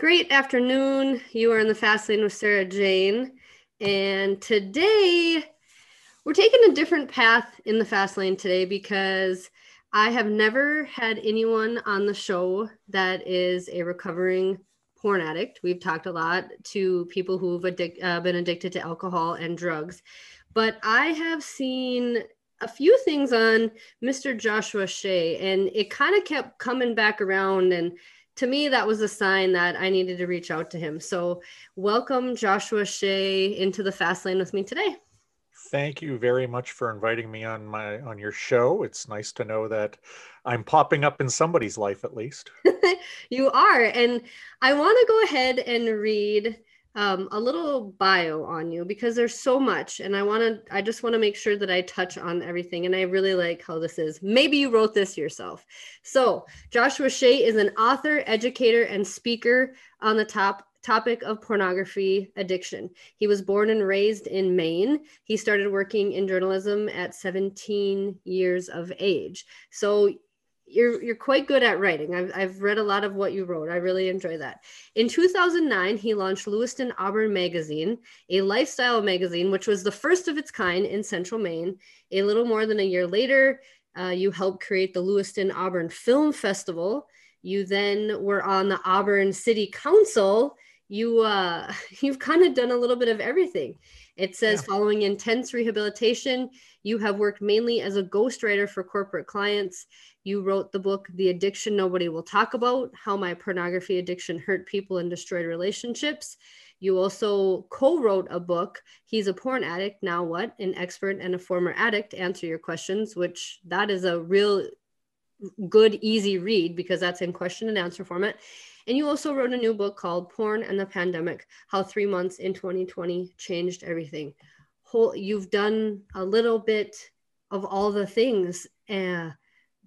Great afternoon. You are in the Fast Lane with Sarah Jane. And today we're taking a different path in the Fast Lane today because I have never had anyone on the show that is a recovering porn addict. We've talked a lot to people who've addic- uh, been addicted to alcohol and drugs. But I have seen a few things on Mr. Joshua Shea, and it kind of kept coming back around and to me, that was a sign that I needed to reach out to him. So, welcome Joshua Shea into the fast lane with me today. Thank you very much for inviting me on my on your show. It's nice to know that I'm popping up in somebody's life at least. you are, and I want to go ahead and read um, a little bio on you because there's so much and i want to i just want to make sure that i touch on everything and i really like how this is. Maybe you wrote this yourself. So joshua shea is an author educator and speaker on the top topic of pornography addiction. He was born and raised in maine. He started working in journalism at 17 years of age. So you're you're quite good at writing. I've I've read a lot of what you wrote. I really enjoy that. In 2009, he launched Lewiston Auburn Magazine, a lifestyle magazine which was the first of its kind in Central Maine. A little more than a year later, uh, you helped create the Lewiston Auburn Film Festival. You then were on the Auburn City Council. You uh, you've kind of done a little bit of everything. It says yeah. following intense rehabilitation, you have worked mainly as a ghostwriter for corporate clients. You wrote the book, The Addiction Nobody Will Talk About How My Pornography Addiction Hurt People and Destroyed Relationships. You also co wrote a book, He's a Porn Addict, Now What? An Expert and a Former Addict Answer Your Questions, which that is a real good, easy read because that's in question and answer format. And you also wrote a new book called Porn and the Pandemic How Three Months in 2020 Changed Everything. Whole, you've done a little bit of all the things. Uh,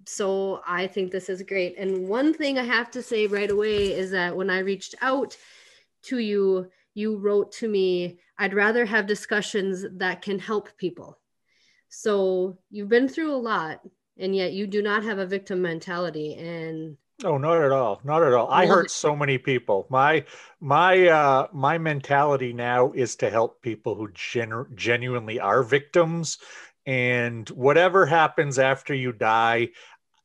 so I think this is great. And one thing I have to say right away is that when I reached out to you, you wrote to me, I'd rather have discussions that can help people. So you've been through a lot, and yet you do not have a victim mentality. And Oh, not at all. Not at all. I hurt so many people. My my uh my mentality now is to help people who genu- genuinely are victims and whatever happens after you die,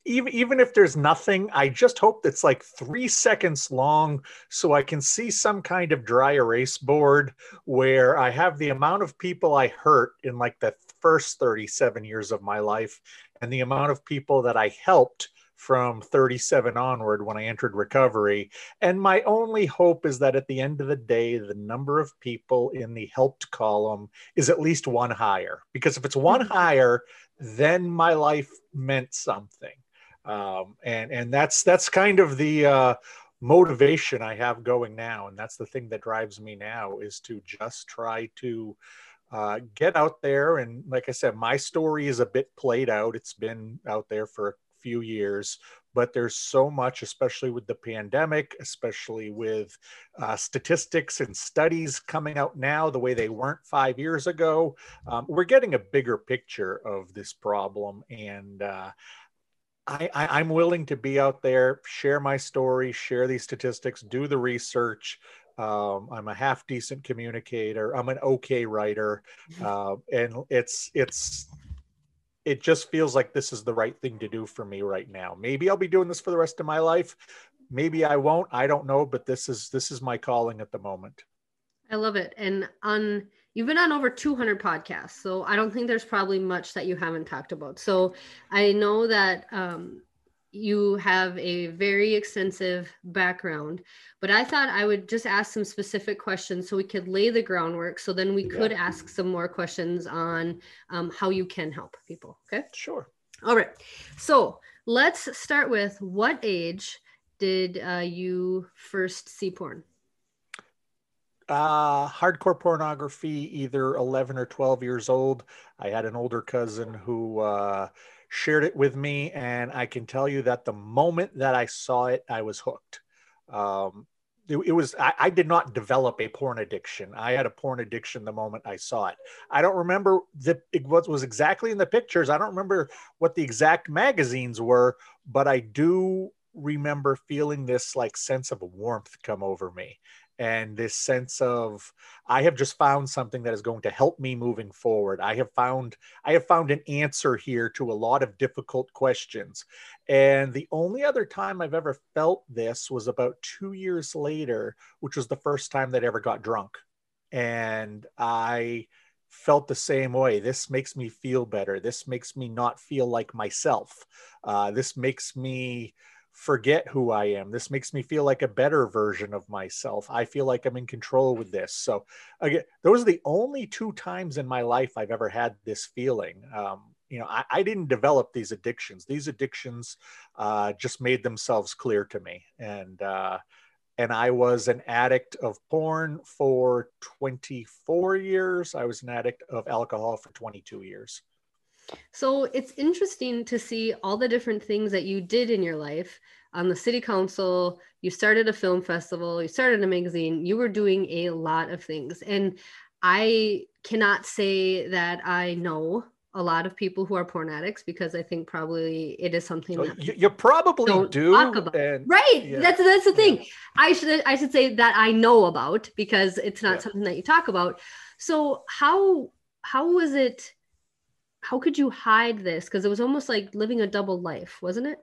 even even if there's nothing, I just hope that's like three seconds long, so I can see some kind of dry erase board where I have the amount of people I hurt in like the first 37 years of my life, and the amount of people that I helped from 37 onward when I entered recovery. And my only hope is that at the end of the day, the number of people in the helped column is at least one higher. Because if it's one mm-hmm. higher, then my life meant something um, and and that's that's kind of the uh, motivation I have going now, and that's the thing that drives me now is to just try to uh, get out there and like I said, my story is a bit played out. It's been out there for few years, but there's so much, especially with the pandemic, especially with uh, statistics and studies coming out now the way they weren't five years ago. Um, we're getting a bigger picture of this problem, and uh, I, I, am willing to be out there, share my story, share these statistics, do the research. Um, I'm a half decent communicator. I'm an okay writer, uh, and it's it's it just feels like this is the right thing to do for me right now. Maybe I'll be doing this for the rest of my life. Maybe I won't. I don't know, but this is this is my calling at the moment. I love it. And on you've been on over 200 podcasts so i don't think there's probably much that you haven't talked about so i know that um, you have a very extensive background but i thought i would just ask some specific questions so we could lay the groundwork so then we yeah. could ask some more questions on um, how you can help people okay sure all right so let's start with what age did uh, you first see porn uh, hardcore pornography, either 11 or 12 years old. I had an older cousin who uh, shared it with me, and I can tell you that the moment that I saw it, I was hooked. Um, it, it, was I, I, did not develop a porn addiction. I had a porn addiction the moment I saw it. I don't remember the what was exactly in the pictures. I don't remember what the exact magazines were, but I do remember feeling this like sense of warmth come over me and this sense of i have just found something that is going to help me moving forward. I have found i have found an answer here to a lot of difficult questions. And the only other time i've ever felt this was about two years later which was the first time that I ever got drunk. And i felt the same way. This makes me feel better. This makes me not feel like myself. Uh, this makes me forget who I am. This makes me feel like a better version of myself. I feel like I'm in control with this. So again, those are the only two times in my life I've ever had this feeling. Um, you know, I, I, didn't develop these addictions. These addictions uh, just made themselves clear to me, and uh, and I was an addict of porn for 24 years. I was an addict of alcohol for 22 years. So it's interesting to see all the different things that you did in your life on the city council. You started a film festival, you started a magazine, you were doing a lot of things. And I cannot say that I know a lot of people who are porn addicts because I think probably it is something so that you, you, probably do. Talk about. And, right. Yeah, that's that's the thing. Yeah. I should I should say that I know about because it's not yeah. something that you talk about. So how how was it how could you hide this? Because it was almost like living a double life, wasn't it?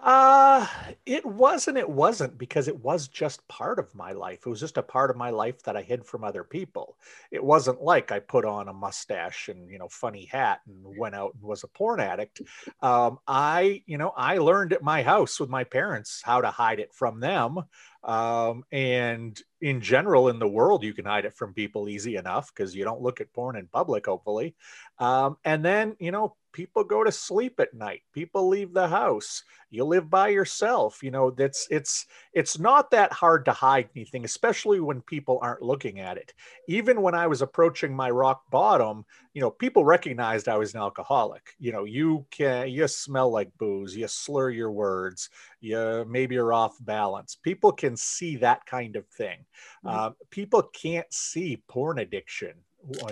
Uh, it wasn't. It wasn't because it was just part of my life. It was just a part of my life that I hid from other people. It wasn't like I put on a mustache and you know funny hat and went out and was a porn addict. Um, I you know I learned at my house with my parents how to hide it from them. Um, and in general, in the world, you can hide it from people easy enough because you don't look at porn in public, hopefully. Um, and then, you know, people go to sleep at night. People leave the house. You live by yourself. You know that's it's it's not that hard to hide anything especially when people aren't looking at it. Even when i was approaching my rock bottom you know people recognized i was an alcoholic. You know you can you smell like booze you slur your words you maybe you're off balance. People can see that kind of thing. Mm-hmm. uh, people can't see porn addiction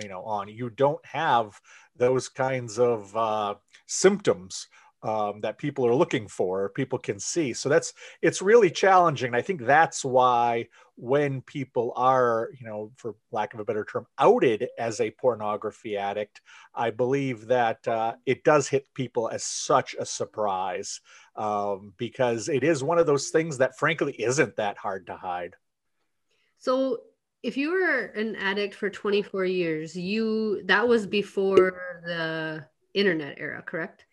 you know on. You don't have those kinds of uh, symptoms um, that people are looking for people can see. So that's it's really challenging. I think that's why when people are you know for lack of a better term outed as a pornography addict i believe that uh, it does hit people as such a surprise um, because it is one of those things that frankly isn't that hard to hide. So if you were an addict for 24 years, you that was before the internet era, correct?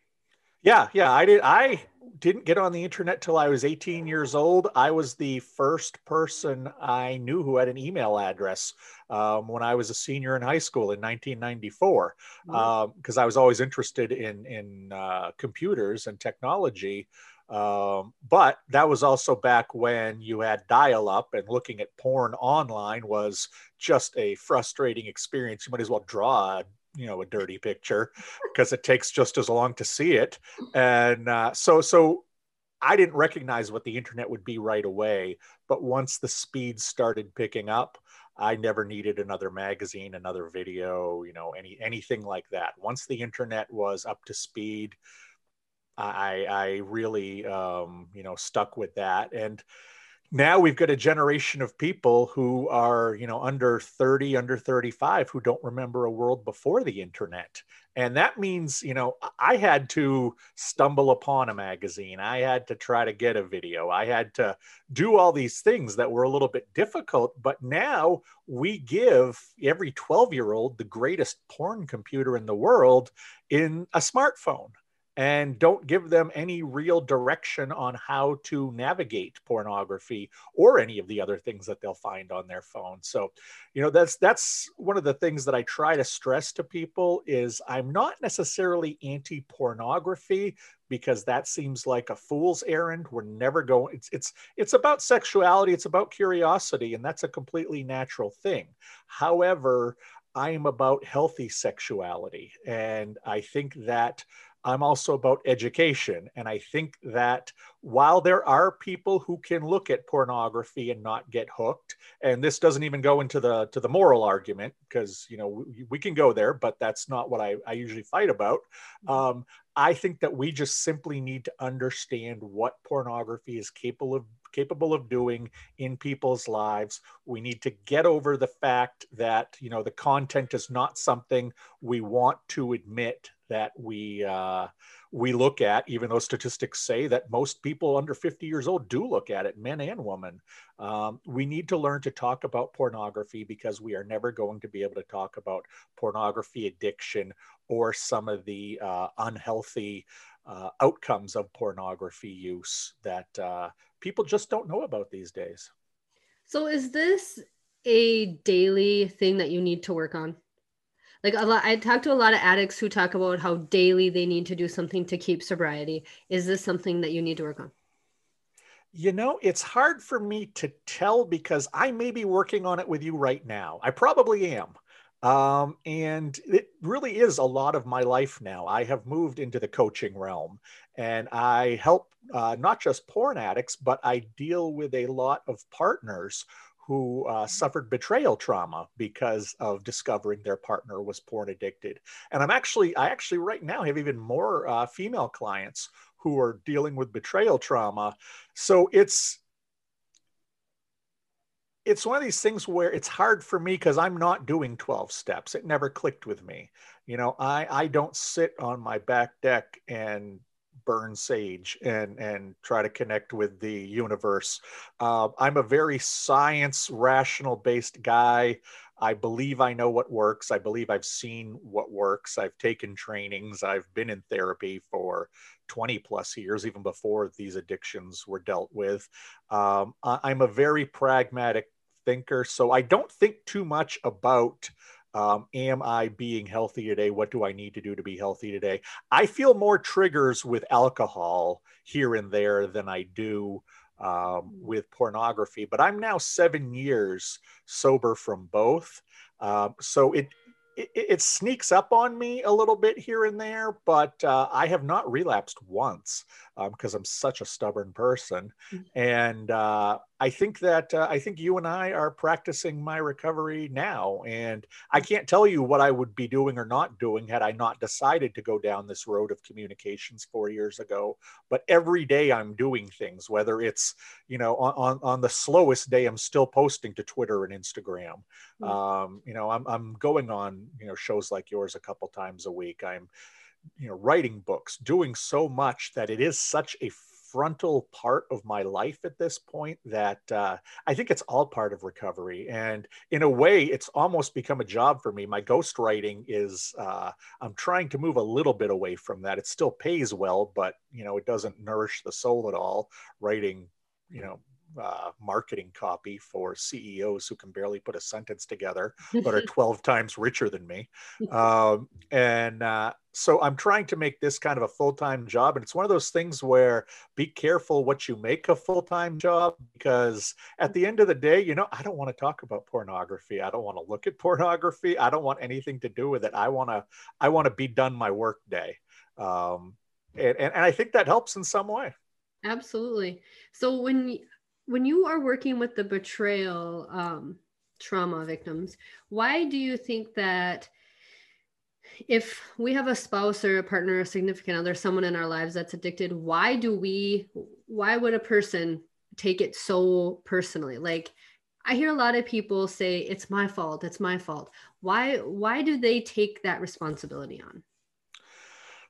Yeah, yeah. I did I didn't get on the internet till I was 18 years old. I was the first person I knew who had an email address um, when I was a senior in high school in 1994, because mm-hmm. um, I was always interested in in uh, computers and technology. Um, but that was also back when you had dial up and looking at porn online was just a frustrating experience. You might as well draw you know, a dirty picture because it takes just as long to see it. And uh, so, so I didn't recognize what the internet would be right away. But once the speed started picking up, I never needed another magazine, another video, you know, any anything like that. Once the internet was up to speed, I, I really, um, you know, stuck with that. And now we've got a generation of people who are, you know, under 30, under 35, who don't remember a world before the internet. And that means, you know, I had to stumble upon a magazine. I had to try to get a video. I had to do all these things that were a little bit difficult. But now we give every 12 year old the greatest porn computer in the world in a smartphone and don't give them any real direction on how to navigate pornography or any of the other things that they'll find on their phone. So you know that's that's one of the things that i try to stress to people is i'm not necessarily anti pornography because that seems like a fool's errand. We're never going it's it's it's about sexuality it's about curiosity and that's a completely natural thing. However i am about healthy sexuality and i think that I'm also about education. And I think that while there are people who can look at pornography and not get hooked, and this doesn't even go into the to the moral argument because you know we, we, can go there, but that's not what I, I usually fight about. Um, I think that we just simply need to understand what pornography is capable of capable of doing in people's lives. We need to get over the fact that you know the content is not something we want to admit that we uh, we look at, even though statistics say that most people under 50 years old do look at it, men and women. Um, we need to learn to talk about pornography because we are never going to be able to talk about pornography addiction or some of the uh, unhealthy uh, outcomes of pornography use that uh, people just don't know about these days. So, is this a daily thing that you need to work on? Like a lot i talk to a lot of addicts who talk about how daily they need to do something to keep sobriety. Is this something that you need to work on? You know it's hard for me to tell because i may be working on it with you right now. I probably am. Um, and it really is a lot of my life now. I have moved into the coaching realm and I help uh, not just porn addicts, but I deal with a lot of partners who uh, suffered betrayal trauma because of discovering their partner was porn addicted. And I'm actually, I actually right now have even more uh, female clients who are dealing with betrayal trauma. So it's, it's one of these things where it's hard for me because I'm not doing 12 steps. It never clicked with me. You know, I, I don't sit on my back deck and burn sage and and try to connect with the universe. Uh, I'm a very science rational based guy. I believe I know what works. I believe I've seen what works. I've taken trainings. I've been in therapy for 20 plus years, even before these addictions were dealt with. Um, I'm a very pragmatic thinker, so I don't think too much about um, am I being healthy today? What do I need to do to be healthy today? I feel more triggers with alcohol here and there than I do um, with pornography, but I'm now seven years sober from both. Um, so it it, it, sneaks up on me a little bit here and there, but uh, I have not relapsed once because um, I'm such a stubborn person. Mm-hmm. And uh, I think that uh, I think you and I are practicing my recovery now, and I mm. can't tell you what I would be doing or not doing had I not decided to go down this road of communications four years ago. But every day I'm doing things, whether it's you know on on, on the slowest day I'm still posting to Twitter and Instagram. Mm-hmm. Um, you know I'm I'm going on you know shows like yours a couple times a week. I'm you know writing books, doing so much that it is such a frontal part of my life at this point that uh, I think it's all part of recovery. And in a way, it's almost become a job for me. My ghostwriting is, uh, I'm trying to move a little bit away from that. It still pays well, but, you know, it doesn't nourish the soul at all. Writing, you know, uh, marketing copy for CEOs who can barely put a sentence together, but are 12 times richer than me. Um, and uh, so I'm trying to make this kind of a full time job. And it's one of those things where be careful what you make a full time job because at the end of the day, you know, I don't want to talk about pornography. I don't want to look at pornography. I don't want anything to do with it. I want to, I want to be done my work day. Um, and, and, and I think that helps in some way. Absolutely. So when when you are working with the betrayal um, trauma victims, why do you think that if we have a spouse or a partner, a significant other, someone in our lives that's addicted, why do we, why would a person take it so personally? Like, I hear a lot of people say, it's my fault, it's my fault. Why, why do they take that responsibility on?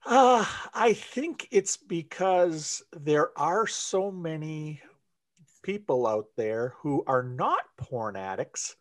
Uh, I think it's because there are so many people out there who are not porn addicts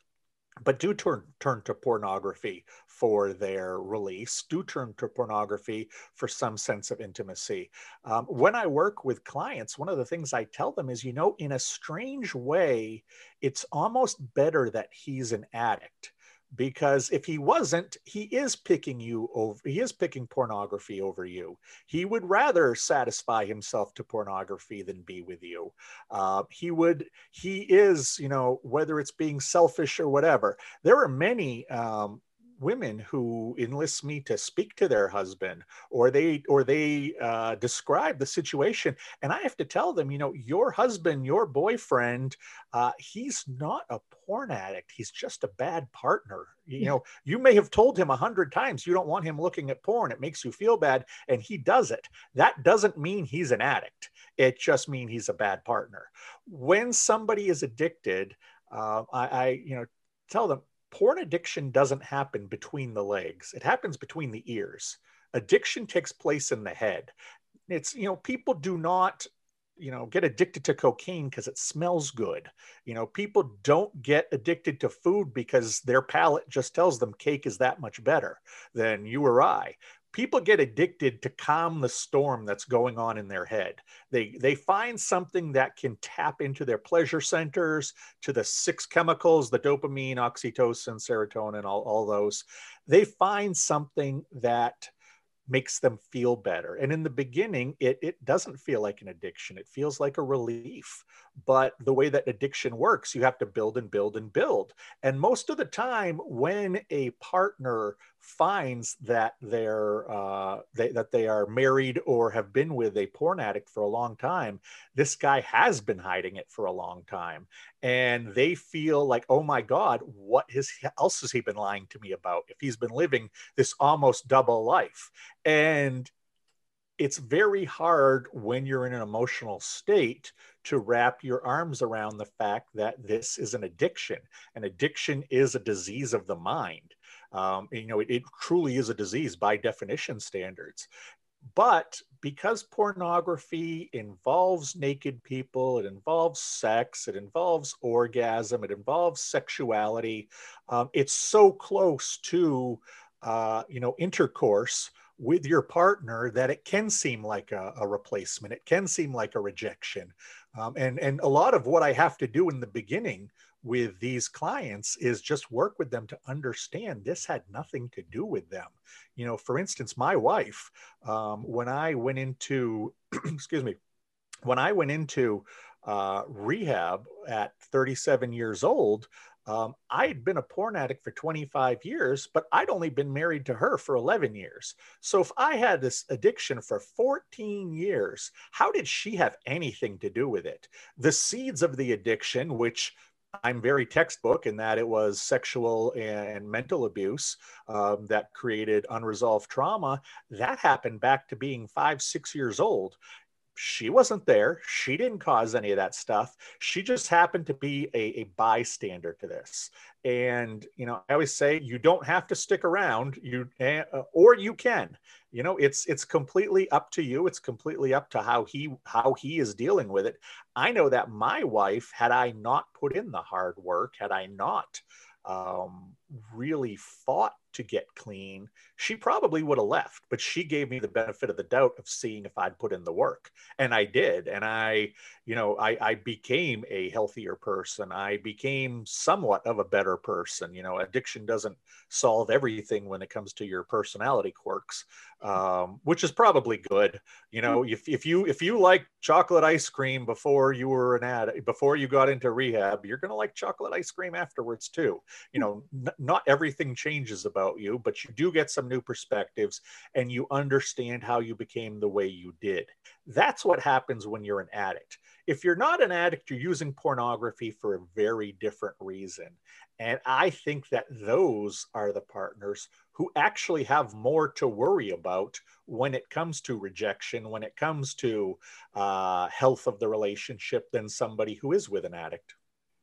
but do turn turn to pornography for their release. Do turn to pornography for some sense of intimacy. Um, when i work with clients one of the things i tell them is you know in a strange way it's almost better that he's an addict because if he wasn't he is picking you over he is picking pornography over you. He would rather satisfy himself to pornography than be with you. Uh, he would he is you know whether it's being selfish or whatever. There are many um, women who enlist me to speak to their husband or they or they uh, describe the situation and i have to tell them you know your husband your boyfriend uh, he's not a porn addict he's just a bad partner. You know you may have told him a hundred times you don't want him looking at porn it makes you feel bad and he does it. That doesn't mean he's an addict it just means he's a bad partner. When somebody is addicted uh, I, I you know tell them porn addiction doesn't happen between the legs, it happens between the ears. Addiction takes place in the head. It's, you know, people do not you know get addicted to cocaine because it smells good you know people don't get addicted to food because their palate just tells them cake is that much better than you or i people get addicted to calm the storm that's going on in their head. They they find something that can tap into their pleasure centers, to the six chemicals, the dopamine, oxytocin, serotonin, all, all those. They find something that makes them feel better. And in the beginning, it, it doesn't feel like an addiction. It feels like a relief. But the way that addiction works, you have to build and build and build. And most of the time, when a partner finds that they're uh, they, that they are married or have been with a porn addict for a long time, this guy has been hiding it for a long time, and they feel like, oh my God, what else has he been lying to me about? If he's been living this almost double life, and it's very hard when you're in an emotional state to wrap your arms around the fact that this is an addiction. An addiction is a disease of the mind. Um, you know, it, it truly is a disease by definition standards. But because pornography involves naked people, it involves sex, it involves orgasm, it involves sexuality, um, it's so close to, uh, you know, intercourse with your partner that it can seem like a, a replacement. It can seem like a rejection. Um, and, and a lot of what I have to do in the beginning with these clients is just work with them to understand this had nothing to do with them. You know, for instance, my wife, um, when I went into, excuse me, when I went into uh, rehab at 37 years old, um, I had been a porn addict for 25 years, but I'd only been married to her for 11 years. So if I had this addiction for 14 years, how did she have anything to do with it? The seeds of the addiction, which I'm very textbook in that it was sexual and mental abuse um, that created unresolved trauma. That happened back to being five, six years old she wasn't there. She didn't cause any of that stuff. She just happened to be a, a, bystander to this. And, you know, I always say you don't have to stick around you, uh, or you can, you know, it's, it's completely up to you. It's completely up to how he, how he is dealing with it. I know that my wife, had I not put in the hard work, had I not um, really fought to get clean, she probably would have left. But she gave me the benefit of the doubt of seeing if I'd put in the work. And I did. And I, you know, I, I became a healthier person. I became somewhat of a better person. You know, addiction doesn't solve everything when it comes to your personality quirks, um, which is probably good. You know, if, if you if you like chocolate ice cream before you were an addict, before you got into rehab, you're gonna like chocolate ice cream afterwards too. You know, n- not everything changes about you, but you do get some new perspectives and you understand how you became the way you did. That's what happens when you're an addict. If you're not an addict, you're using pornography for a very different reason. And I think that those are the partners who actually have more to worry about when it comes to rejection, when it comes to uh, health of the relationship, than somebody who is with an addict.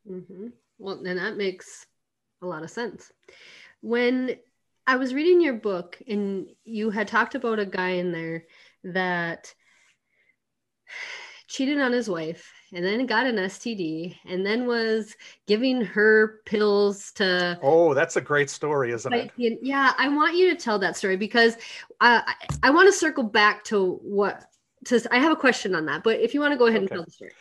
Mm-hmm. Well, and that makes a lot of sense. When I was reading your book, and you had talked about a guy in there that cheated on his wife and then got an STD and then was giving her pills to. Oh, that's a great story, isn't it? Yeah, I want you to tell that story because uh, I, I want to circle back to what. To, I have a question on that, but if you want to go ahead okay. and tell the story.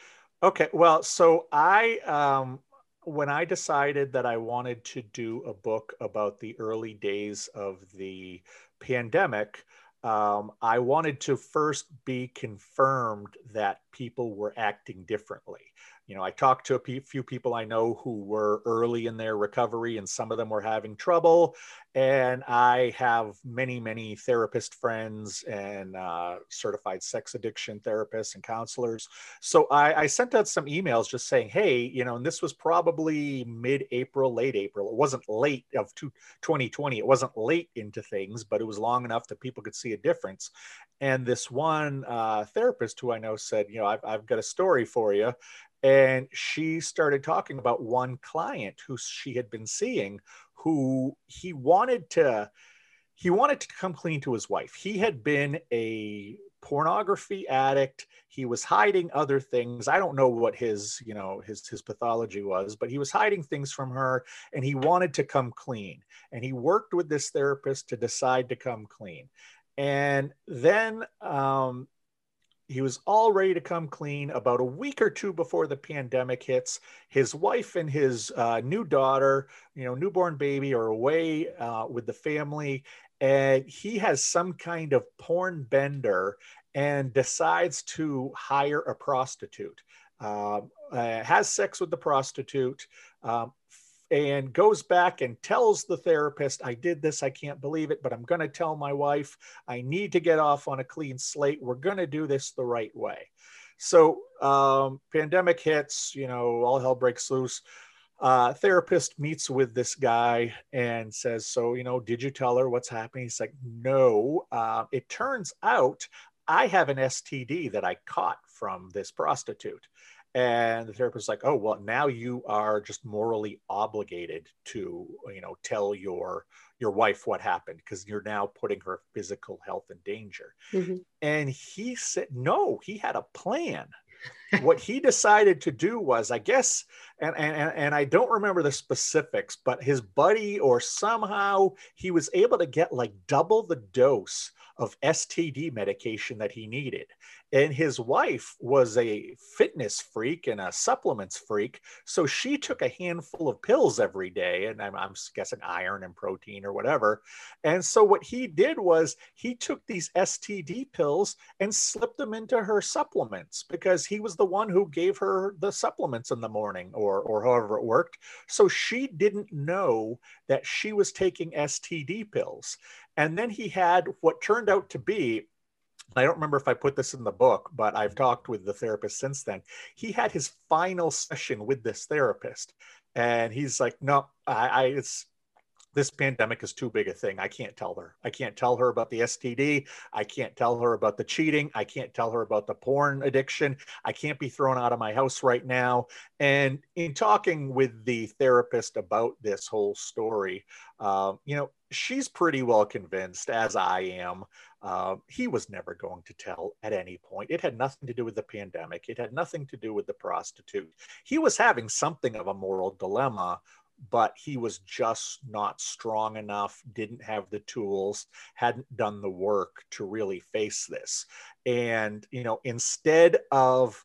Okay. Well, so I um, when I decided that I wanted to do a book about the early days of the pandemic, um, I wanted to first be confirmed that people were acting differently. You know, I talked to a few people I know who were early in their recovery, and some of them were having trouble. And I have many, many therapist friends and uh, certified sex addiction therapists and counselors. So I, I sent out some emails just saying, hey, you know, and this was probably mid April, late April. It wasn't late of 2020, it wasn't late into things, but it was long enough that people could see a difference. And this one uh, therapist who I know said, you know, I've, I've got a story for you and she started talking about one client who she had been seeing who he wanted to he wanted to come clean to his wife. He had been a pornography addict. He was hiding other things. I don't know what his you know his his pathology was but he was hiding things from her and he wanted to come clean. And he worked with this therapist to decide to come clean. And then um, he was all ready to come clean about a week or two before the pandemic hits. His wife and his uh, new daughter you know newborn baby are away uh, with the family. And he has some kind of porn bender and decides to hire a prostitute. Uh, has sex with the prostitute. Um, and goes back and tells the therapist, I did this, I can't believe it, but I'm going to tell my wife, I need to get off on a clean slate. We're going to do this the right way. So, um, pandemic hits, you know, all hell breaks loose. Uh, therapist meets with this guy and says, So, you know, did you tell her what's happening? He's like, No. Uh, it turns out I have an STD that I caught from this prostitute. And the therapist is like, oh, well, now you are just morally obligated to, you know, tell your your wife what happened because you're now putting her physical health in danger. Mm-hmm. And he said, no, he had a plan. what he decided to do was, I guess, and, and and I don't remember the specifics, but his buddy or somehow he was able to get like double the dose of STD medication that he needed. And his wife was a fitness freak and a supplements freak. So she took a handful of pills every day, and I'm, I'm, guessing iron and protein or whatever. And so what he did was he took these STD pills and slipped them into her supplements because he was the one who gave her the supplements in the morning or, or however it worked. So she didn't know that she was taking STD pills. And then he had what turned out to be I don't remember if I put this in the book, but I've talked with the therapist since then. He had his final session with this therapist, and he's like, "No, I, I it's this pandemic is too big a thing. I can't tell her. I can't tell her about the STD. I can't tell her about the cheating. I can't tell her about the porn addiction. I can't be thrown out of my house right now. And in talking with the therapist about this whole story, uh, you know, she's pretty well convinced, as I am, uh, he was never going to tell at any point. It had nothing to do with the pandemic. It had nothing to do with the prostitute. He was having something of a moral dilemma, but he was just not strong enough, didn't have the tools, hadn't done the work to really face this. And, you know, instead of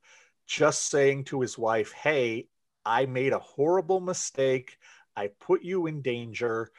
just saying to his wife, hey, I made a horrible mistake. I put you in danger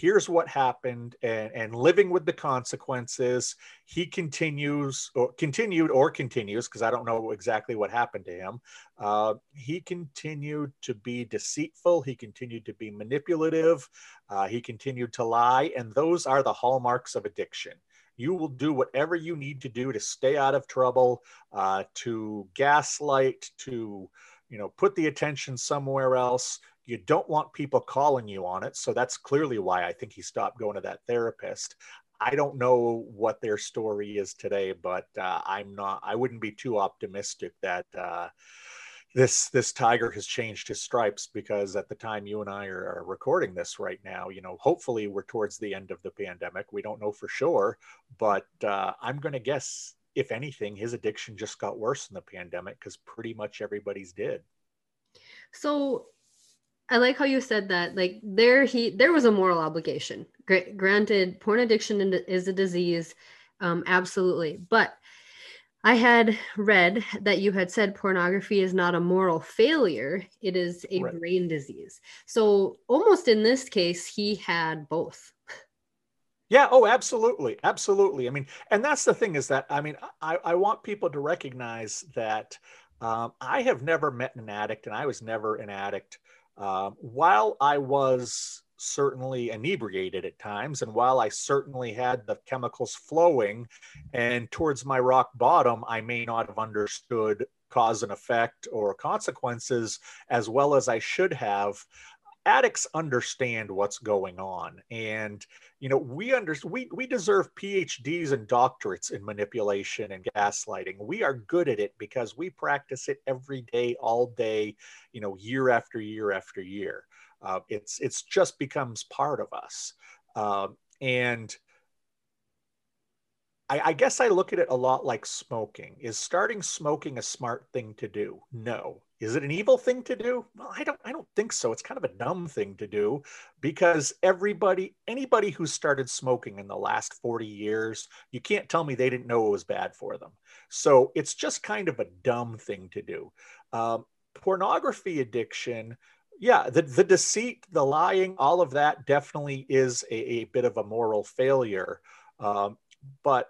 here's what happened and, and living with the consequences he continues or continued or continues because i don't know exactly what happened to him uh, he continued to be deceitful he continued to be manipulative uh, he continued to lie and those are the hallmarks of addiction. You will do whatever you need to do to stay out of trouble uh, to gaslight to you know put the attention somewhere else you don't want people calling you on it. So that's clearly why I think he stopped going to that therapist. I don't know what their story is today, but uh, I'm not. I wouldn't be too optimistic that uh, this this tiger has changed his stripes because at the time you and I are, are recording this right now, you know, hopefully we're towards the end of the pandemic. We don't know for sure, but uh, I'm going to guess, if anything, his addiction just got worse in the pandemic because pretty much everybody's did. So I like how you said that. Like there, he there was a moral obligation. Gr- granted, porn addiction is a disease, um, absolutely. But I had read that you had said pornography is not a moral failure; it is a right. brain disease. So almost in this case, he had both. Yeah. Oh, absolutely, absolutely. I mean, and that's the thing is that I mean, I, I want people to recognize that Um, I have never met an addict, and I was never an addict. Um, while I was certainly inebriated at times, and while I certainly had the chemicals flowing, and towards my rock bottom, I may not have understood cause and effect or consequences as well as I should have addicts understand what's going on and you know we under we, we deserve phds and doctorates in manipulation and gaslighting we are good at it because we practice it every day all day you know year after year after year uh, it's it's just becomes part of us uh, and I, I guess I look at it a lot like smoking. Is starting smoking a smart thing to do? No. Is it an evil thing to do? Well, I don't I don't think so. It's kind of a dumb thing to do because everybody anybody who started smoking in the last 40 years, you can't tell me they didn't know it was bad for them. So it's just kind of a dumb thing to do. Um, pornography addiction, yeah, the, the deceit, the lying, all of that definitely is a, a bit of a moral failure. Um, but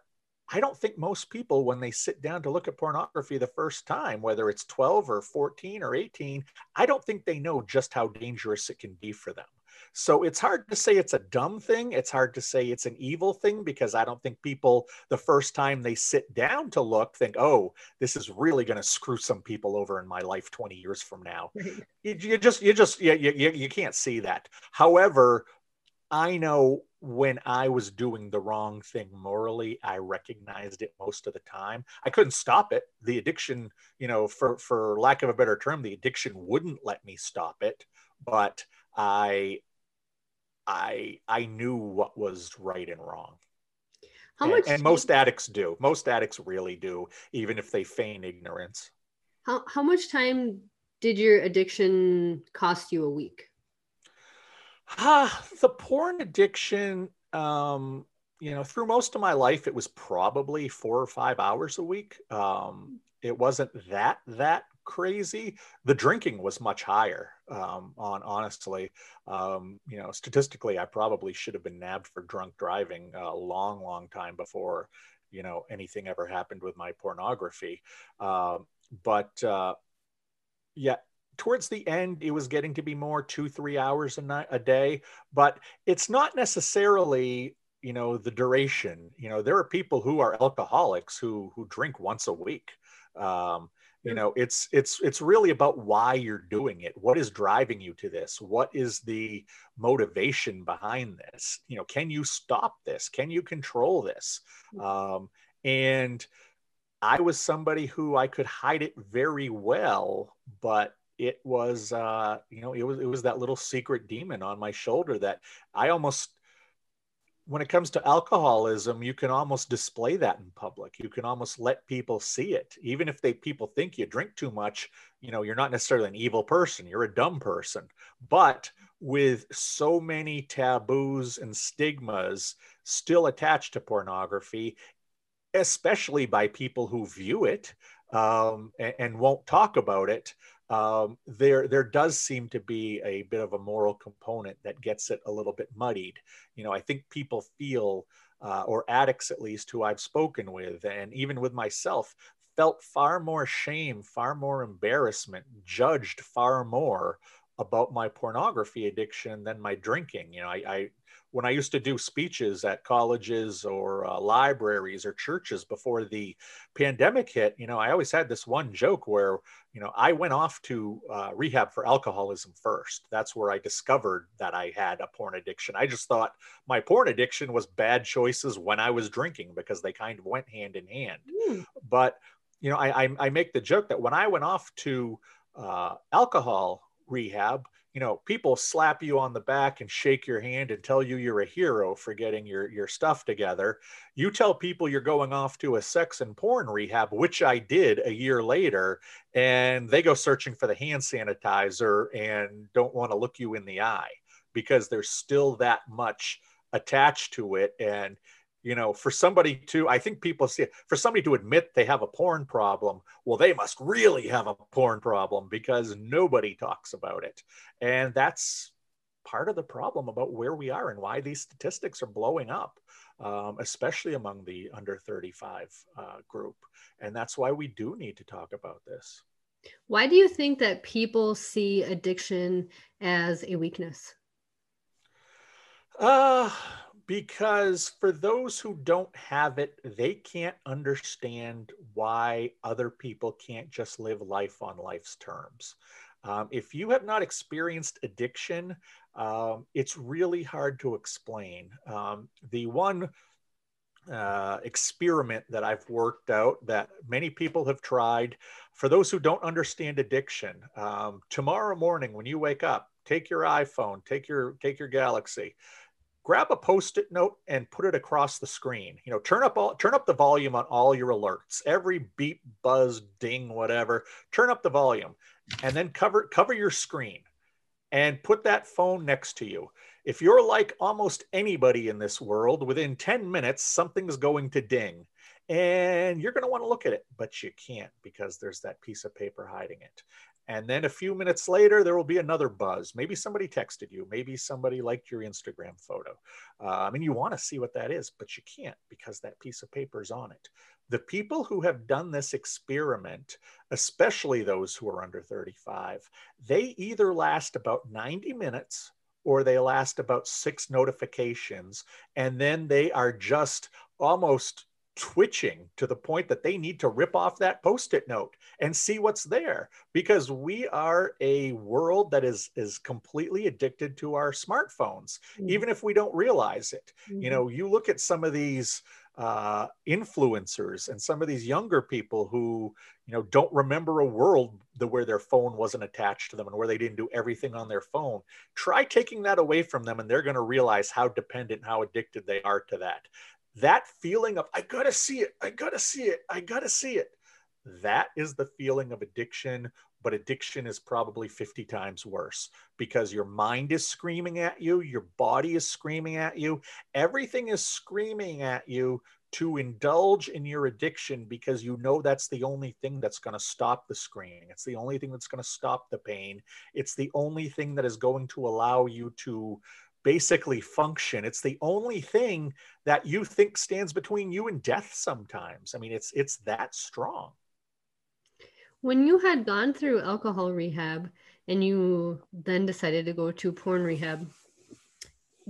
I don't think most people, when they sit down to look at pornography the first time, whether it's 12 or 14 or 18, I don't think they know just how dangerous it can be for them. So it's hard to say it's a dumb thing. It's hard to say it's an evil thing because I don't think people, the first time they sit down to look, think, oh, this is really going to screw some people over in my life 20 years from now. you, you, just, you just, you, you, you can't see that. However, I know when I was doing the wrong thing morally, I recognized it most of the time. I couldn't stop it. The addiction, you know, for for lack of a better term, the addiction wouldn't let me stop it. But I, I, I knew what was right and wrong. How much? And, and most addicts do. Most addicts really do, even if they feign ignorance. How how much time did your addiction cost you a week? Ah, the porn addiction, um, you know, through most of my life, it was probably four or five hours a week. Um, it wasn't that that crazy. The drinking was much higher. Um, on honestly, um, you know, statistically, I probably should have been nabbed for drunk driving a long, long time before, you know, anything ever happened with my pornography. Uh, but uh, yeah, towards the end it was getting to be more two three hours a night a day but it's not necessarily you know the duration. You know there are people who are alcoholics who who drink once a week. Um, you know it's it's it's really about why you're doing it. What is driving you to this? What is the motivation behind this? You know can you stop this? Can you control this? Um, and i was somebody who i could hide it very well but it was uh, you know it was it was that little secret demon on my shoulder that I almost when it comes to alcoholism you can almost display that in public. You can almost let people see it. Even if they people think you drink too much you know you're not necessarily an evil person you're a dumb person. But with so many taboos and stigmas still attached to pornography especially by people who view it um, and, and, won't talk about it um, there there does seem to be a bit of a moral component that gets it a little bit muddied. You know, I think people feel, uh, or addicts at least, who I've spoken with, and even with myself, felt far more shame, far more embarrassment, judged far more about my pornography addiction than my drinking. You know, I, I when I used to do speeches at colleges or uh, libraries or churches before the pandemic hit, you know, I always had this one joke where, you know, I went off to uh, rehab for alcoholism first. That's where I discovered that I had a porn addiction. I just thought my porn addiction was bad choices when I was drinking because they kind of went hand in hand. Mm. But, you know, I, I, I, make the joke that when I went off to uh, alcohol rehab, you know, people slap you on the back and shake your hand and tell you you're a hero for getting your, your stuff together. You tell people you're going off to a sex and porn rehab, which I did a year later, and they go searching for the hand sanitizer and don't want to look you in the eye because there's still that much attached to it. And you know for somebody to i think people see it for somebody to admit they have a porn problem well they must really have a porn problem because nobody talks about it. And that's part of the problem about where we are and why these statistics are blowing up um, especially among the under 35 uh, group. And that's why we do need to talk about this. Why do you think that people see addiction as a weakness? Uh, because for those who don't have it, they can't understand why other people can't just live life on life's terms. Um, if you have not experienced addiction, um, it's really hard to explain. Um, the one uh, experiment that I've worked out that many people have tried. For those who don't understand addiction, um, tomorrow morning when you wake up, take your iPhone, take your take your Galaxy, grab a post-it note and put it across the screen. You know, turn up all turn up the volume on all your alerts. Every beep, buzz, ding, whatever. Turn up the volume, and then cover cover your screen, and put that phone next to you if you're like almost anybody in this world, within 10 minutes, something's going to ding and you're going to want to look at it, but you can't because there's that piece of paper hiding it. And then a few minutes later, there will be another buzz. Maybe somebody texted you. Maybe somebody liked your Instagram photo. Uh, I mean, you want to see what that is, but you can't because that piece of paper is on it. The people who have done this experiment, especially those who are under 35, they either last about 90 minutes or they last about six notifications and then they are just almost twitching to the point that they need to rip off that post-it note and see what's there because we are a world that is is completely addicted to our smartphones mm-hmm. even if we don't realize it mm-hmm. you know you look at some of these uh, influencers and some of these younger people who you know don't remember a world the, where their phone wasn't attached to them and where they didn't do everything on their phone try taking that away from them and they're going to realize how dependent how addicted they are to that that feeling of i gotta see it i gotta see it i gotta see it that is the feeling of addiction but addiction is probably 50 times worse because your mind is screaming at you, your body is screaming at you, everything is screaming at you to indulge in your addiction because you know that's the only thing that's going to stop the screaming. It's the only thing that's going to stop the pain. It's the only thing that is going to allow you to basically function. It's the only thing that you think stands between you and death sometimes. I mean, it's it's that strong. When you had gone through alcohol rehab and you then decided to go to porn rehab,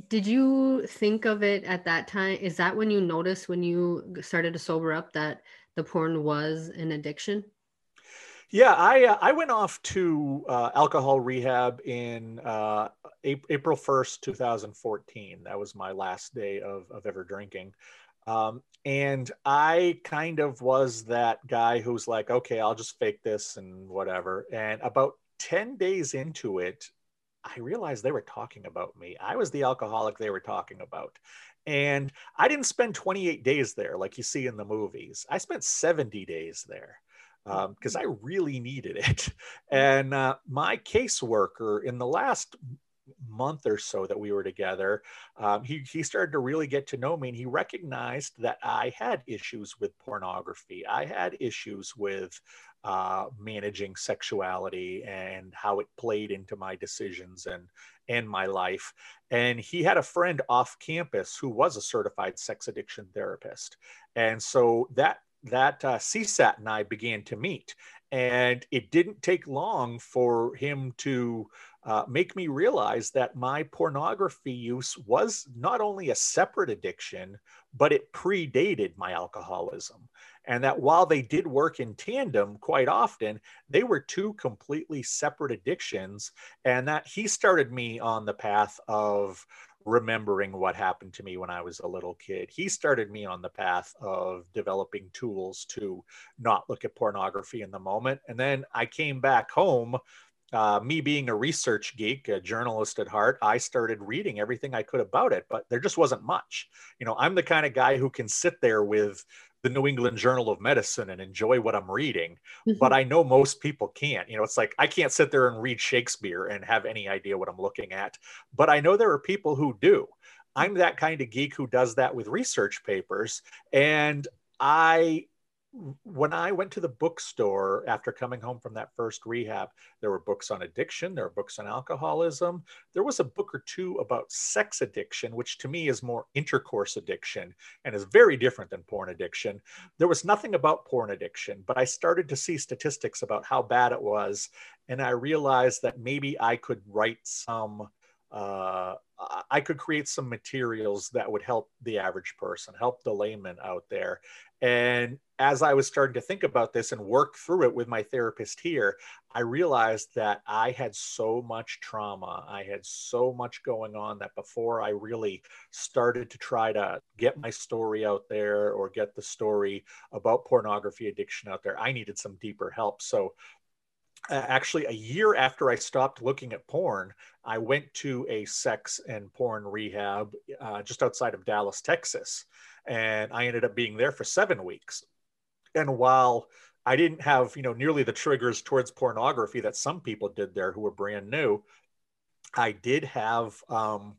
did you think of it at that time? Is that when you noticed when you started to sober up that the porn was an addiction? Yeah, I uh, I went off to uh, alcohol rehab in uh, April first, two thousand fourteen. That was my last day of of ever drinking. Um, and I kind of was that guy who's like, okay, I'll just fake this and whatever. And about 10 days into it, I realized they were talking about me. I was the alcoholic they were talking about. And I didn't spend 28 days there like you see in the movies. I spent 70 days there because um, I really needed it. And uh, my caseworker in the last month or so that we were together, um, he, he started to really get to know me and he recognized that I had issues with pornography. I had issues with uh, managing sexuality and how it played into my decisions and, and my life. And he had a friend off campus who was a certified sex addiction therapist. And so that that uh, CSAT and I began to meet. And it didn't take long for him to uh, make me realize that my pornography use was not only a separate addiction, but it predated my alcoholism. And that while they did work in tandem quite often, they were two completely separate addictions. And that he started me on the path of remembering what happened to me when I was a little kid. He started me on the path of developing tools to not look at pornography in the moment. And then I came back home uh, me being a research geek, a journalist at heart, I started reading everything I could about it, but there just wasn't much. You know, I'm the kind of guy who can sit there with the New England Journal of Medicine and enjoy what I'm reading, mm-hmm. but I know most people can't. You know, it's like I can't sit there and read Shakespeare and have any idea what I'm looking at, but I know there are people who do. I'm that kind of geek who does that with research papers. And I when I went to the bookstore after coming home from that first rehab, there were books on addiction, there were books on alcoholism. There was a book or two about sex addiction, which to me is more intercourse addiction and is very different than porn addiction. There was nothing about porn addiction, but I started to see statistics about how bad it was. And I realized that maybe I could write some uh, I could create some materials that would help the average person, help the layman out there. And as I was starting to think about this and work through it with my therapist here, I realized that I had so much trauma. I had so much going on that before I really started to try to get my story out there or get the story about pornography addiction out there, I needed some deeper help. So uh, actually a year after I stopped looking at porn, I went to a sex and porn rehab uh, just outside of Dallas, Texas. And I ended up being there for seven weeks. And while I didn't have, you know, nearly the triggers towards pornography that some people did there who were brand new, I did have, um,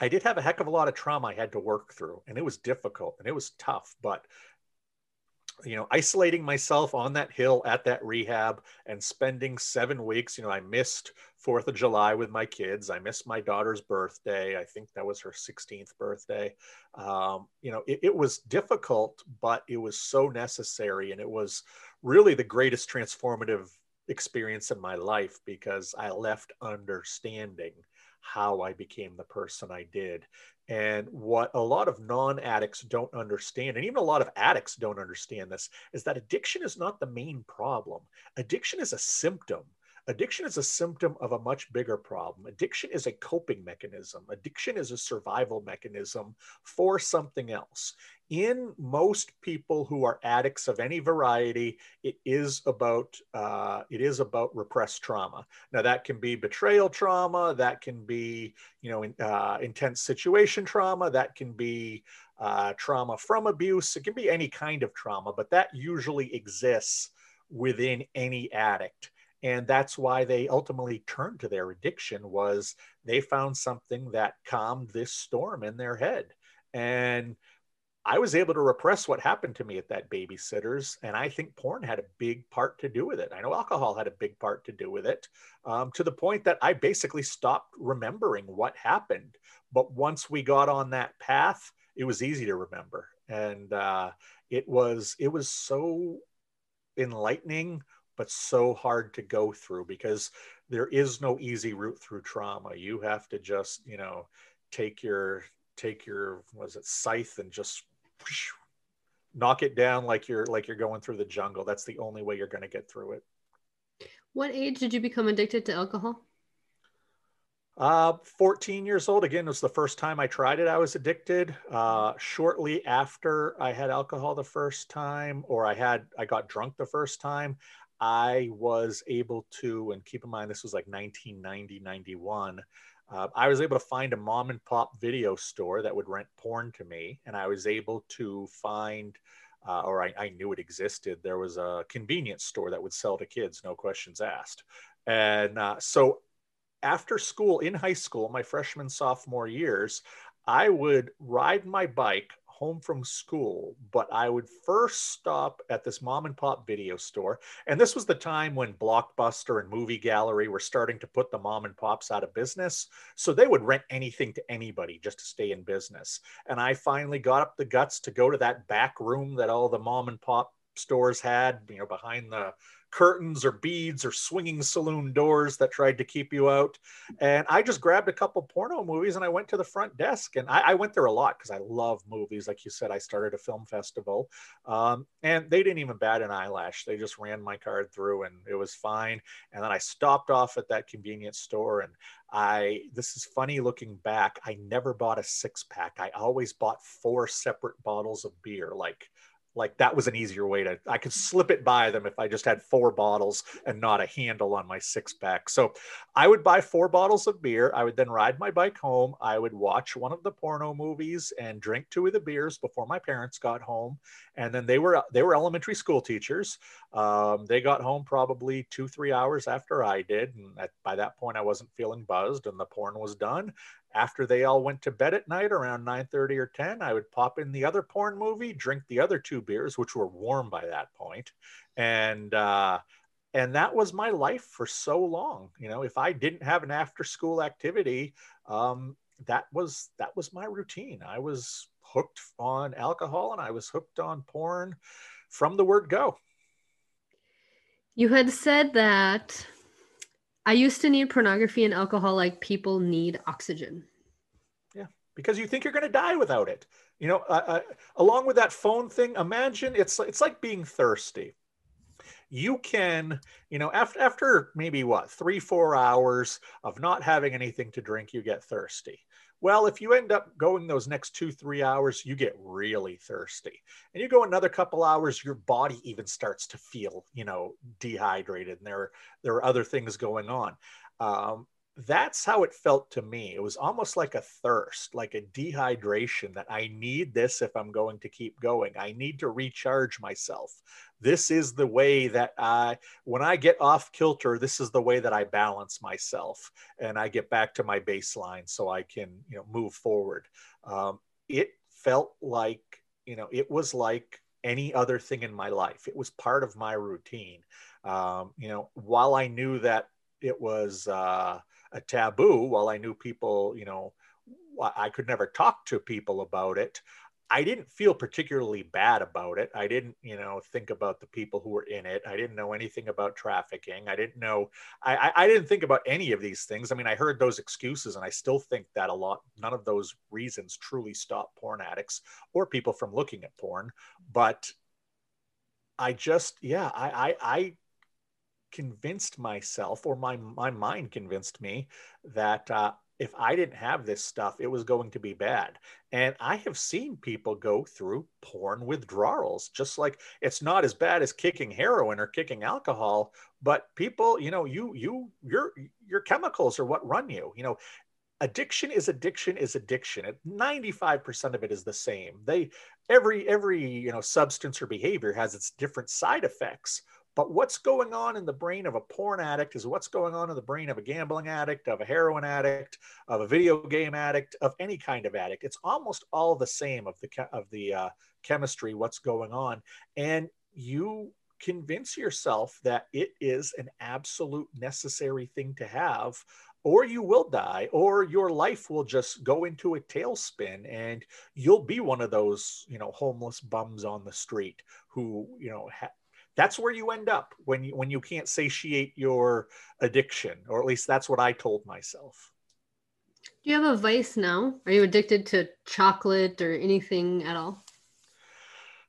I did have a heck of a lot of trauma I had to work through, and it was difficult and it was tough. But you know, isolating myself on that hill at that rehab and spending seven weeks. You know, I missed Fourth of July with my kids. I missed my daughter's birthday. I think that was her 16th birthday. Um, you know, it, it was difficult, but it was so necessary. And it was really the greatest transformative experience in my life because I left understanding how I became the person I did. And what a lot of non addicts don't understand, and even a lot of addicts don't understand this, is that addiction is not the main problem. Addiction is a symptom. Addiction is a symptom of a much bigger problem. Addiction is a coping mechanism. Addiction is a survival mechanism for something else in most people who are addicts of any variety, it is about uh, it is about repressed trauma. Now that can be betrayal trauma, that can be you know in, uh, intense situation trauma, that can be uh, trauma from abuse. It can be any kind of trauma, but that usually exists within any addict and that's why they ultimately turned to their addiction was they found something that calmed this storm in their head and I was able to repress what happened to me at that babysitter's, and I think porn had a big part to do with it. I know alcohol had a big part to do with it, um, to the point that I basically stopped remembering what happened. But once we got on that path, it was easy to remember, and uh, it was it was so enlightening, but so hard to go through because there is no easy route through trauma. You have to just you know take your take your was it scythe and just knock it down like you're like you're going through the jungle. That's the only way you're going to get through it. What age did you become addicted to alcohol? Uh, 14 years old. Again, it was the first time I tried it. I was addicted. Uh, shortly after I had alcohol the first time, or I had, I got drunk the first time, I was able to, and keep in mind, this was like 1990, 91 uh, I was able to find a mom and pop video store that would rent porn to me, and I was able to find, uh, or I, I, knew it existed. There was a convenience store that would sell to kids, no questions asked. And uh, so, after school in high school, my freshman sophomore years, I would ride my bike home from school, but I would first stop at this mom and pop video store. And this was the time when Blockbuster and Movie Gallery were starting to put the mom and pops out of business. So they would rent anything to anybody just to stay in business. And I finally got up the guts to go to that back room that all the mom and pop stores had, you know, behind the curtains or beads or swinging saloon doors that tried to keep you out. And I just grabbed a couple porno movies and I went to the front desk. And I, I went there a lot because I love movies. Like you said, I started a film festival um, and they didn't even bat an eyelash. They just ran my card through and it was fine. And then I stopped off at that convenience store and I, this is funny looking back. I never bought a six pack. I always bought four separate bottles of beer, like like that was an easier way to i could slip it by them if i just had four bottles and not a handle on my six pack. So i would buy four bottles of beer. I would then ride my bike home. I would watch one of the porno movies and drink two of the beers before my parents got home. And then they were they were elementary school teachers. Um, they got home probably two three hours after i did. And at, by that point i wasn't feeling buzzed and the porn was done after they all went to bed at night around 9:30 or 10, I would pop in the other porn movie, drink the other two beers, which were warm by that point, and uh, and that was my life for so long. You know, if I didn't have an after-school activity, um, that was that was my routine. I was hooked on alcohol and I was hooked on porn from the word go. You had said that I used to need pornography and alcohol like people need oxygen. Yeah, because you think you're going to die without it. You know, uh, uh, along with that phone thing, imagine it's it's like being thirsty. You can, you know, after after maybe what three four hours of not having anything to drink, you get thirsty. Well, if you end up going those next two, three hours, you get really thirsty. And you go another couple hours, your body even starts to feel, you know, dehydrated. And there, there are other things going on. Um, that's how it felt to me. It was almost like a thirst, like a dehydration that I need this if I'm going to keep going. I need to recharge myself. This is the way that I, when I get off kilter, this is the way that I balance myself and I get back to my baseline so I can, you know, move forward. Um, it felt like, you know, it was like any other thing in my life. It was part of my routine. Um, you know, while I knew that it was, uh, a taboo while i knew people you know i could never talk to people about it. I didn't feel particularly bad about it. I didn't you know think about the people who were in it. I didn't know anything about trafficking. I didn't know i i didn't think about any of these things. I mean i heard those excuses and i still think that a lot none of those reasons truly stop porn addicts or people from looking at porn. But i just yeah i i, I convinced myself, or my my mind convinced me, that uh, if I didn't have this stuff, it was going to be bad. And I have seen people go through porn withdrawals, just like it's not as bad as kicking heroin or kicking alcohol, but people, you know, you you your your chemicals are what run you. You know, addiction is addiction is addiction. 95% of it is the same. They every every you know substance or behavior has its different side effects but what's going on in the brain of a porn addict is what's going on in the brain of a gambling addict, of a heroin addict, of a video game addict, of any kind of addict. It's almost all the same of the of the uh, chemistry, what's going on, and you convince yourself that it is an absolute necessary thing to have or you will die or your life will just go into a tailspin and you'll be one of those you know homeless bums on the street who you know ha- that's where you end up when you when you can't satiate your addiction or at least that's what i told myself. Do you have a vice now? Are you addicted to chocolate or anything at all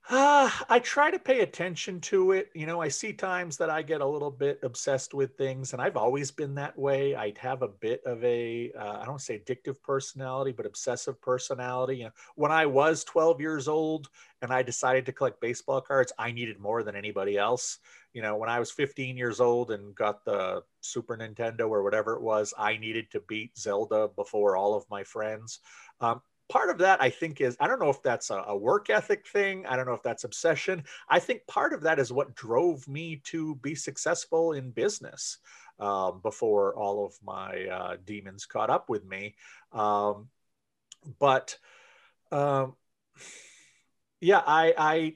uh, I try to pay attention to it. You know, I see times that I get a little bit obsessed with things, and I've always been that way. I have a bit of a, uh, I don't say addictive personality, but obsessive personality. You know, when I was 12 years old and I decided to collect baseball cards, I needed more than anybody else. You know, when I was 15 years old and got the Super Nintendo or whatever it was, I needed to beat Zelda before all of my friends. Um, part of that i think is i don't know if that's a, a, work ethic thing i don't know if that's obsession i think part of that is what drove me to be successful in business um, before all of my uh, demons caught up with me um, but um, yeah i i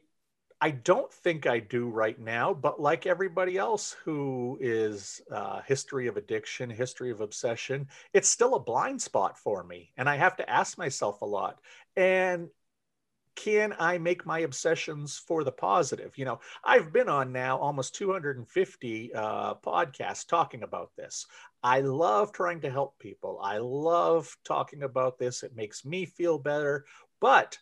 I don't think I do right now, but like everybody else who is uh, history of addiction, history of obsession, it's still a blind spot for me. And I have to ask myself a lot. And can I make my obsessions for the positive? You know, I've been on now almost 250 uh, podcasts talking about this. I love trying to help people. I love talking about this. It makes me feel better. But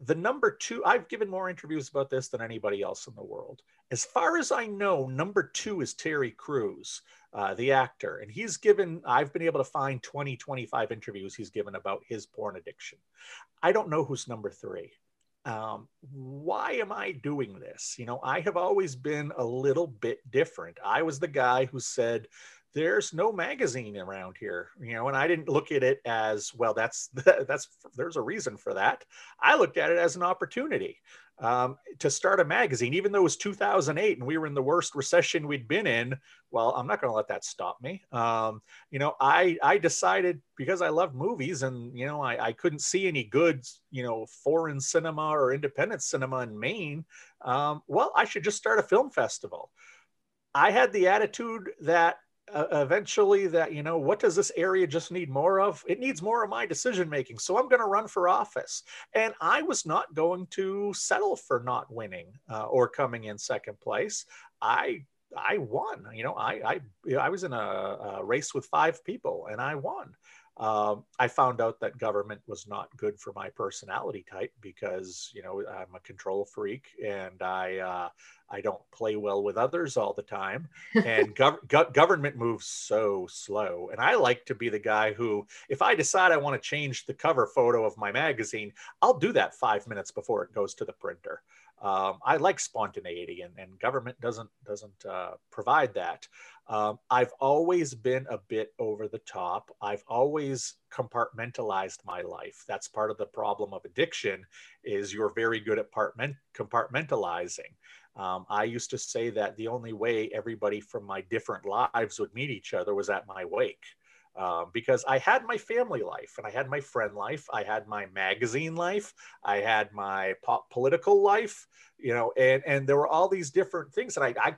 the number two, I've given more interviews about this than anybody else in the world. As far as I know, number two is Terry Crews, uh, the actor. And he's given, I've been able to find 20, 25 interviews he's given about his porn addiction. I don't know who's number three. Um, why am I doing this? You know, I have always been a little bit different. I was the guy who said, there's no magazine around here you know and i didn't look at it as well that's that's there's a reason for that. I looked at it as an opportunity um, to start a magazine even though it was 2008 and we were in the worst recession we'd been in well i'm not going to let that stop me. Um, you know i i decided because i love movies and you know I, I couldn't see any good you know foreign cinema or independent cinema in maine um, well i should just start a film festival. I had the attitude that uh, eventually that you know what does this area just need more of? It needs more of my decision making so i'm going to run for office. And i was not going to settle for not winning uh, or coming in second place. I i won you know i i, I was in a, a race with five people and i won um, I found out that government was not good for my personality type because you know I'm a control freak and I uh, I don't play well with others all the time, and gov- go- government moves so slow. And I like to be the guy who, if I decide I want to change the cover photo of my magazine, I'll do that five minutes before it goes to the printer. Um, I like spontaneity, and, and government doesn't doesn't uh, provide that. Um, I've always been a bit over the top. I've always compartmentalized my life. That's part of the problem of addiction is you're very good at compartmentalizing. Um, I used to say that the only way everybody from my different lives would meet each other was at my wake. Um, because I had my family life and I had my friend life, I had my magazine life, I had my pop political life, you know, and and there were all these different things, and I, I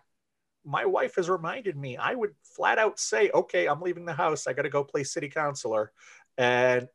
my wife has reminded me I would flat out say, okay, I'm leaving the house. I got to go play city councilor. And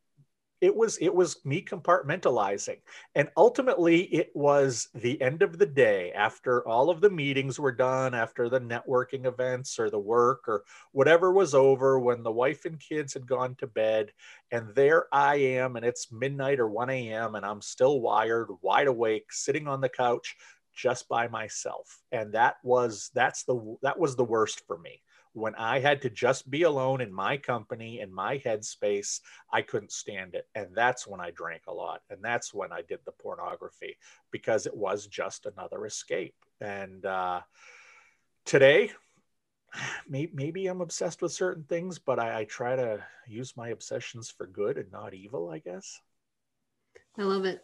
it was it was me compartmentalizing. And ultimately it was the end of the day after all of the meetings were done after the networking events or the work or whatever was over when the wife and kids had gone to bed and there i am and it's midnight or 1 a.m and i'm still wired wide awake sitting on the couch just by myself. And that was that's the that was the worst for me when i had to just be alone in my company in my headspace i couldn't stand it and that's when i drank a lot and that's when i did the pornography because it was just another escape and uh, today maybe, maybe i'm obsessed with certain things but I, I try to use my obsessions for good and not evil i guess I love it.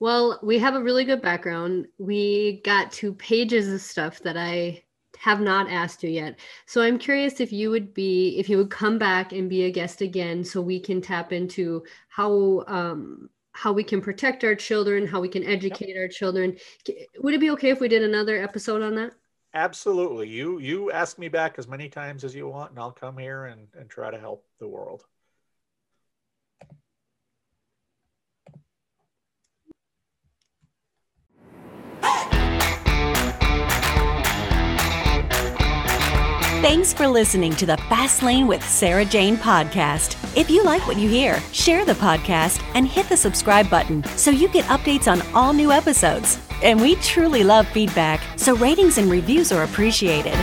Well, we have a really good background. We got two pages of stuff that I have not asked you yet. So I'm curious if you would be, if you would come back and be a guest again so we can tap into how, um, how we can protect our children, how we can educate yep. our children. Would it be okay if we did another episode on that? Absolutely. You you ask me back as many times as you want and I'll come here and, and try to help the world. Thanks for listening to the Fast Lane with Sarah Jane podcast. If you like what you hear, share the podcast and hit the subscribe button so you get updates on all new episodes. And we truly love feedback, so ratings and reviews are appreciated.